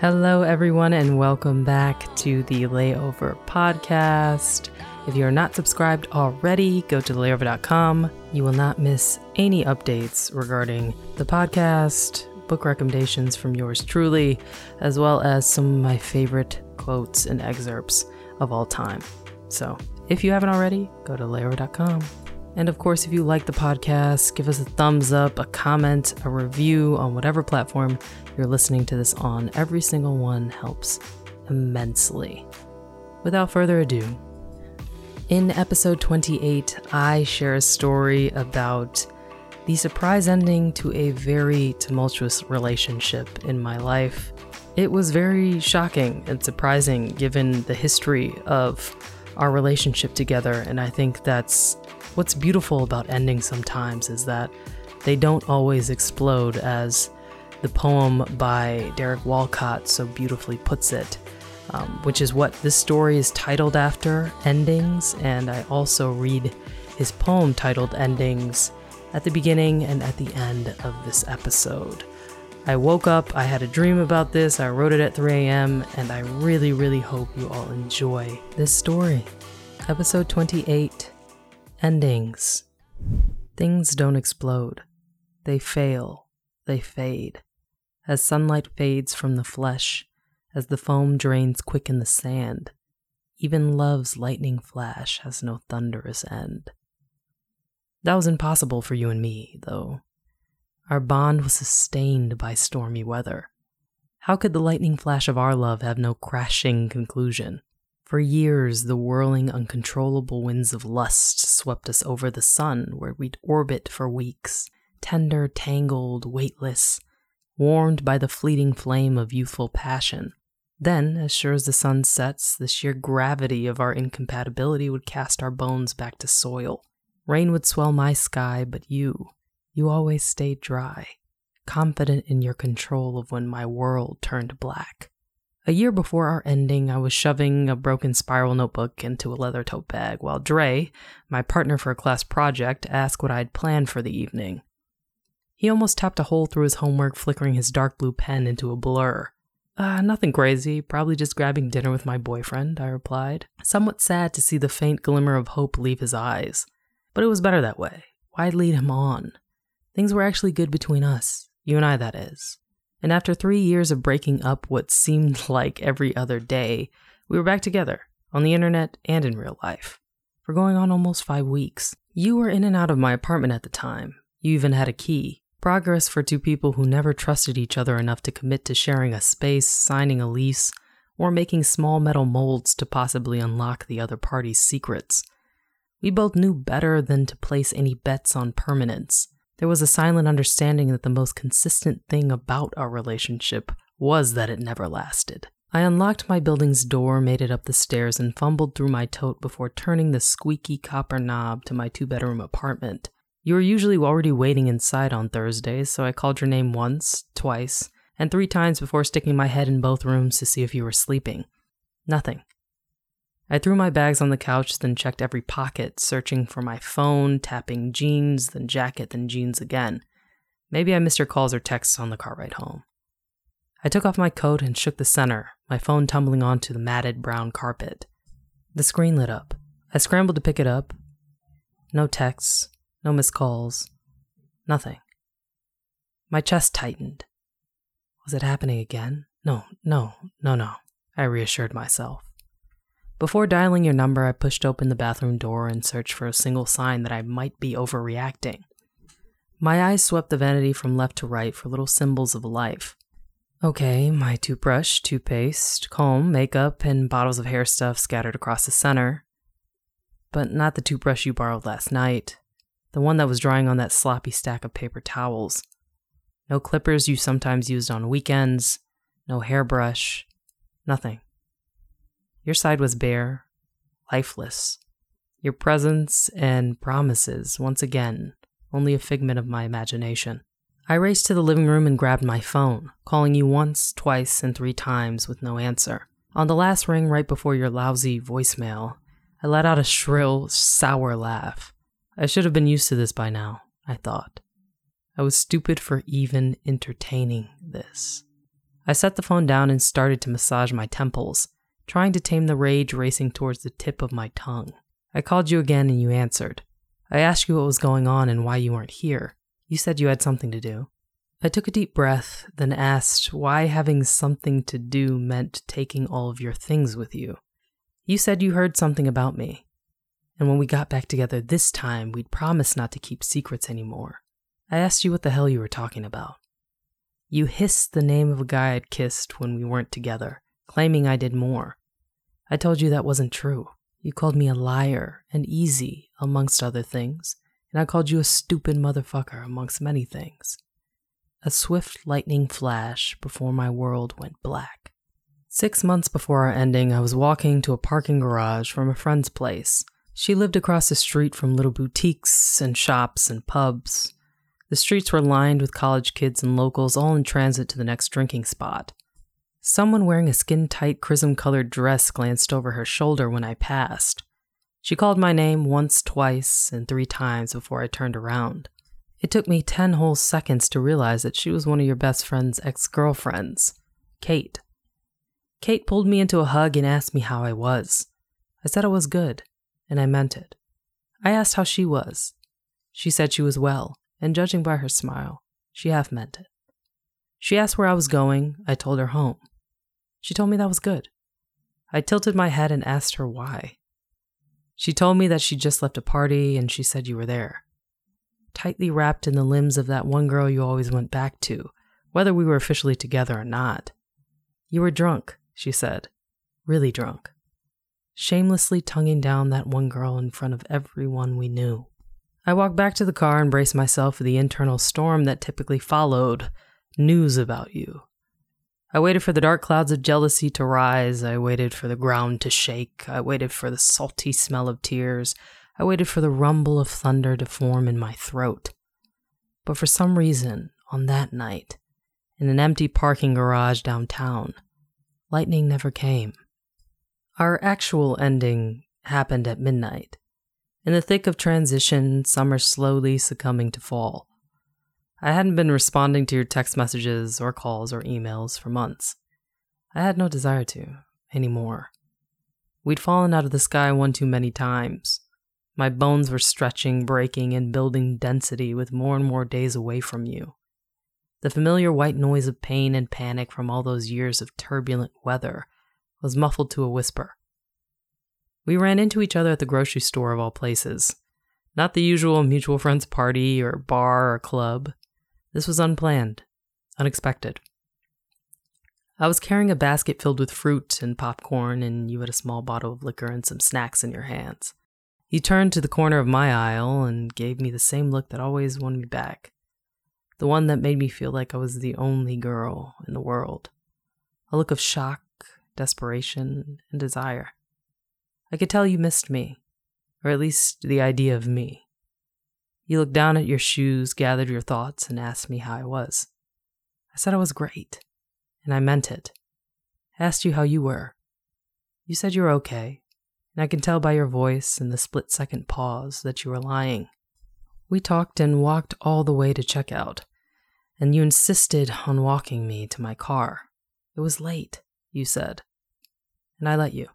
Hello, everyone, and welcome back to the Layover Podcast. If you are not subscribed already, go to layover.com. You will not miss any updates regarding the podcast, book recommendations from yours truly, as well as some of my favorite quotes and excerpts of all time. So, if you haven't already, go to layover.com. And of course, if you like the podcast, give us a thumbs up, a comment, a review on whatever platform you're listening to this on. Every single one helps immensely. Without further ado, in episode 28, I share a story about the surprise ending to a very tumultuous relationship in my life. It was very shocking and surprising given the history of our relationship together, and I think that's what's beautiful about endings sometimes is that they don't always explode as the poem by Derek Walcott so beautifully puts it, um, which is what this story is titled after Endings. And I also read his poem titled Endings at the beginning and at the end of this episode. I woke up, I had a dream about this, I wrote it at 3 a.m., and I really, really hope you all enjoy this story. Episode 28 Endings. Things don't explode. They fail. They fade. As sunlight fades from the flesh, as the foam drains quick in the sand, even love's lightning flash has no thunderous end. That was impossible for you and me, though. Our bond was sustained by stormy weather. How could the lightning flash of our love have no crashing conclusion? For years, the whirling, uncontrollable winds of lust swept us over the sun, where we'd orbit for weeks, tender, tangled, weightless, warmed by the fleeting flame of youthful passion. Then, as sure as the sun sets, the sheer gravity of our incompatibility would cast our bones back to soil. Rain would swell my sky, but you, you always stayed dry, confident in your control of when my world turned black. A year before our ending, I was shoving a broken spiral notebook into a leather tote bag while Dre, my partner for a class project, asked what I'd planned for the evening. He almost tapped a hole through his homework, flickering his dark blue pen into a blur. Uh, nothing crazy, probably just grabbing dinner with my boyfriend, I replied, somewhat sad to see the faint glimmer of hope leave his eyes. But it was better that way. Why lead him on? Things were actually good between us, you and I, that is. And after three years of breaking up what seemed like every other day, we were back together, on the internet and in real life, for going on almost five weeks. You were in and out of my apartment at the time. You even had a key. Progress for two people who never trusted each other enough to commit to sharing a space, signing a lease, or making small metal molds to possibly unlock the other party's secrets. We both knew better than to place any bets on permanence. There was a silent understanding that the most consistent thing about our relationship was that it never lasted. I unlocked my building's door, made it up the stairs, and fumbled through my tote before turning the squeaky copper knob to my two bedroom apartment. You were usually already waiting inside on Thursdays, so I called your name once, twice, and three times before sticking my head in both rooms to see if you were sleeping. Nothing. I threw my bags on the couch, then checked every pocket, searching for my phone, tapping jeans, then jacket, then jeans again. Maybe I missed her calls or texts on the car ride home. I took off my coat and shook the center, my phone tumbling onto the matted brown carpet. The screen lit up. I scrambled to pick it up. No texts, no missed calls, nothing. My chest tightened. Was it happening again? No, no, no, no, I reassured myself. Before dialing your number, I pushed open the bathroom door and searched for a single sign that I might be overreacting. My eyes swept the vanity from left to right for little symbols of life. Okay, my toothbrush, toothpaste, comb, makeup, and bottles of hair stuff scattered across the center. But not the toothbrush you borrowed last night, the one that was drying on that sloppy stack of paper towels. No clippers you sometimes used on weekends, no hairbrush, nothing. Your side was bare, lifeless. Your presence and promises, once again, only a figment of my imagination. I raced to the living room and grabbed my phone, calling you once, twice, and three times with no answer. On the last ring, right before your lousy voicemail, I let out a shrill, sour laugh. I should have been used to this by now, I thought. I was stupid for even entertaining this. I set the phone down and started to massage my temples, trying to tame the rage racing towards the tip of my tongue. I called you again and you answered. I asked you what was going on and why you weren't here. You said you had something to do. I took a deep breath, then asked why having something to do meant taking all of your things with you. You said you heard something about me. And when we got back together this time, we'd promised not to keep secrets anymore. I asked you what the hell you were talking about. You hissed the name of a guy I'd kissed when we weren't together, claiming I did more. I told you that wasn't true. You called me a liar and easy, amongst other things, and I called you a stupid motherfucker, amongst many things. A swift lightning flash before my world went black. Six months before our ending, I was walking to a parking garage from a friend's place. She lived across the street from little boutiques and shops and pubs. The streets were lined with college kids and locals, all in transit to the next drinking spot. Someone wearing a skin tight, chrism colored dress glanced over her shoulder when I passed. She called my name once, twice, and three times before I turned around. It took me 10 whole seconds to realize that she was one of your best friend's ex girlfriends, Kate. Kate pulled me into a hug and asked me how I was. I said I was good, and I meant it. I asked how she was. She said she was well, and judging by her smile, she half meant it. She asked where I was going. I told her home. She told me that was good. I tilted my head and asked her why. She told me that she just left a party and she said you were there. Tightly wrapped in the limbs of that one girl you always went back to, whether we were officially together or not. You were drunk, she said. Really drunk. Shamelessly tonguing down that one girl in front of everyone we knew. I walked back to the car and braced myself for the internal storm that typically followed news about you. I waited for the dark clouds of jealousy to rise. I waited for the ground to shake. I waited for the salty smell of tears. I waited for the rumble of thunder to form in my throat. But for some reason, on that night, in an empty parking garage downtown, lightning never came. Our actual ending happened at midnight. In the thick of transition, summer slowly succumbing to fall. I hadn't been responding to your text messages or calls or emails for months. I had no desire to, anymore. We'd fallen out of the sky one too many times. My bones were stretching, breaking, and building density with more and more days away from you. The familiar white noise of pain and panic from all those years of turbulent weather was muffled to a whisper. We ran into each other at the grocery store of all places. Not the usual mutual friends party or bar or club. This was unplanned, unexpected. I was carrying a basket filled with fruit and popcorn, and you had a small bottle of liquor and some snacks in your hands. You turned to the corner of my aisle and gave me the same look that always won me back. The one that made me feel like I was the only girl in the world. A look of shock, desperation, and desire. I could tell you missed me, or at least the idea of me. You looked down at your shoes, gathered your thoughts, and asked me how I was. I said I was great, and I meant it. I asked you how you were. You said you were okay, and I can tell by your voice and the split second pause that you were lying. We talked and walked all the way to checkout, and you insisted on walking me to my car. It was late, you said, and I let you.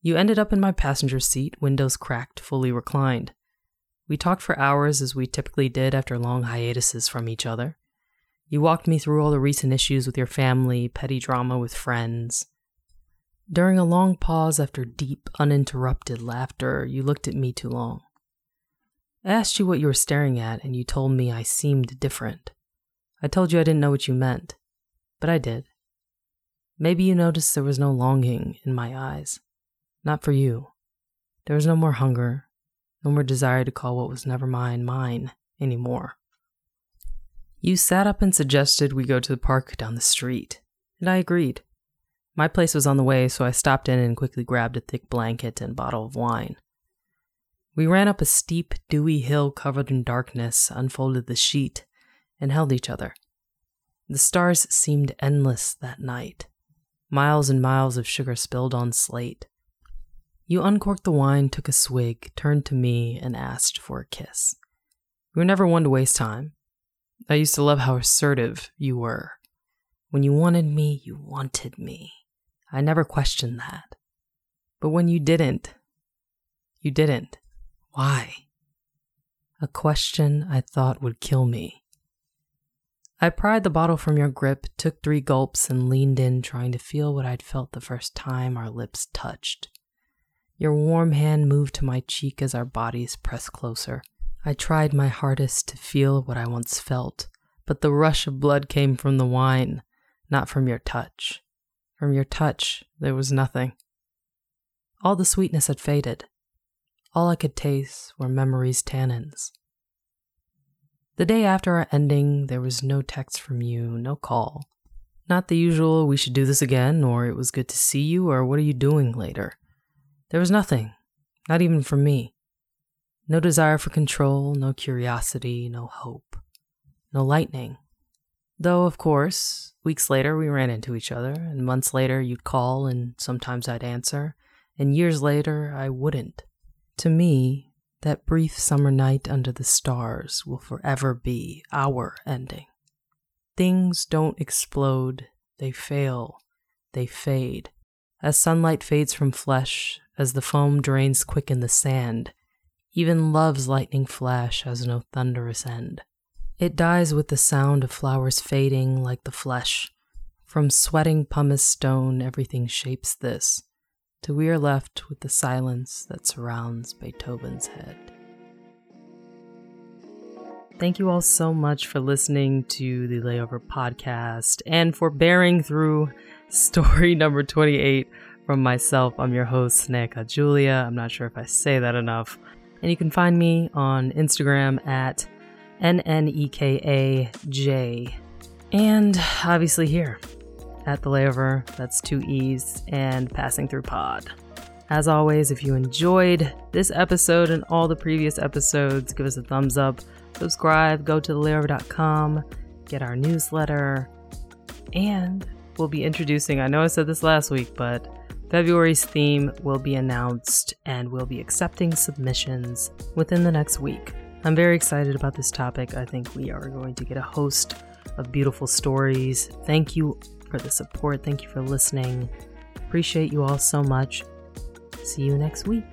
You ended up in my passenger seat, windows cracked, fully reclined. We talked for hours as we typically did after long hiatuses from each other. You walked me through all the recent issues with your family, petty drama with friends. During a long pause after deep, uninterrupted laughter, you looked at me too long. I asked you what you were staring at, and you told me I seemed different. I told you I didn't know what you meant, but I did. Maybe you noticed there was no longing in my eyes. Not for you. There was no more hunger, no more desire to call what was never mine mine anymore. You sat up and suggested we go to the park down the street, and I agreed. My place was on the way, so I stopped in and quickly grabbed a thick blanket and bottle of wine. We ran up a steep, dewy hill covered in darkness, unfolded the sheet, and held each other. The stars seemed endless that night. Miles and miles of sugar spilled on slate, you uncorked the wine, took a swig, turned to me, and asked for a kiss. You were never one to waste time. I used to love how assertive you were. When you wanted me, you wanted me. I never questioned that. But when you didn't, you didn't. Why? A question I thought would kill me. I pried the bottle from your grip, took three gulps, and leaned in, trying to feel what I'd felt the first time our lips touched. Your warm hand moved to my cheek as our bodies pressed closer. I tried my hardest to feel what I once felt, but the rush of blood came from the wine, not from your touch. From your touch, there was nothing. All the sweetness had faded. All I could taste were memory's tannins. The day after our ending, there was no text from you, no call. Not the usual, we should do this again, or it was good to see you, or what are you doing later? There was nothing, not even for me. No desire for control, no curiosity, no hope, no lightning. Though, of course, weeks later we ran into each other, and months later you'd call, and sometimes I'd answer, and years later I wouldn't. To me, that brief summer night under the stars will forever be our ending. Things don't explode, they fail, they fade. As sunlight fades from flesh, as the foam drains quick in the sand, even love's lightning flash has no thunderous end. It dies with the sound of flowers fading like the flesh. From sweating pumice stone, everything shapes this till we are left with the silence that surrounds Beethoven's head. Thank you all so much for listening to the Layover podcast and for bearing through story number 28 from myself. I'm your host, Nneka Julia. I'm not sure if I say that enough. And you can find me on Instagram at NNEKAJ. And obviously here at the layover. That's two E's and passing through pod. As always, if you enjoyed this episode and all the previous episodes, give us a thumbs up, subscribe, go to thelayover.com, get our newsletter, and we'll be introducing, I know I said this last week, but February's theme will be announced and we'll be accepting submissions within the next week. I'm very excited about this topic. I think we are going to get a host of beautiful stories. Thank you for the support. Thank you for listening. Appreciate you all so much. See you next week.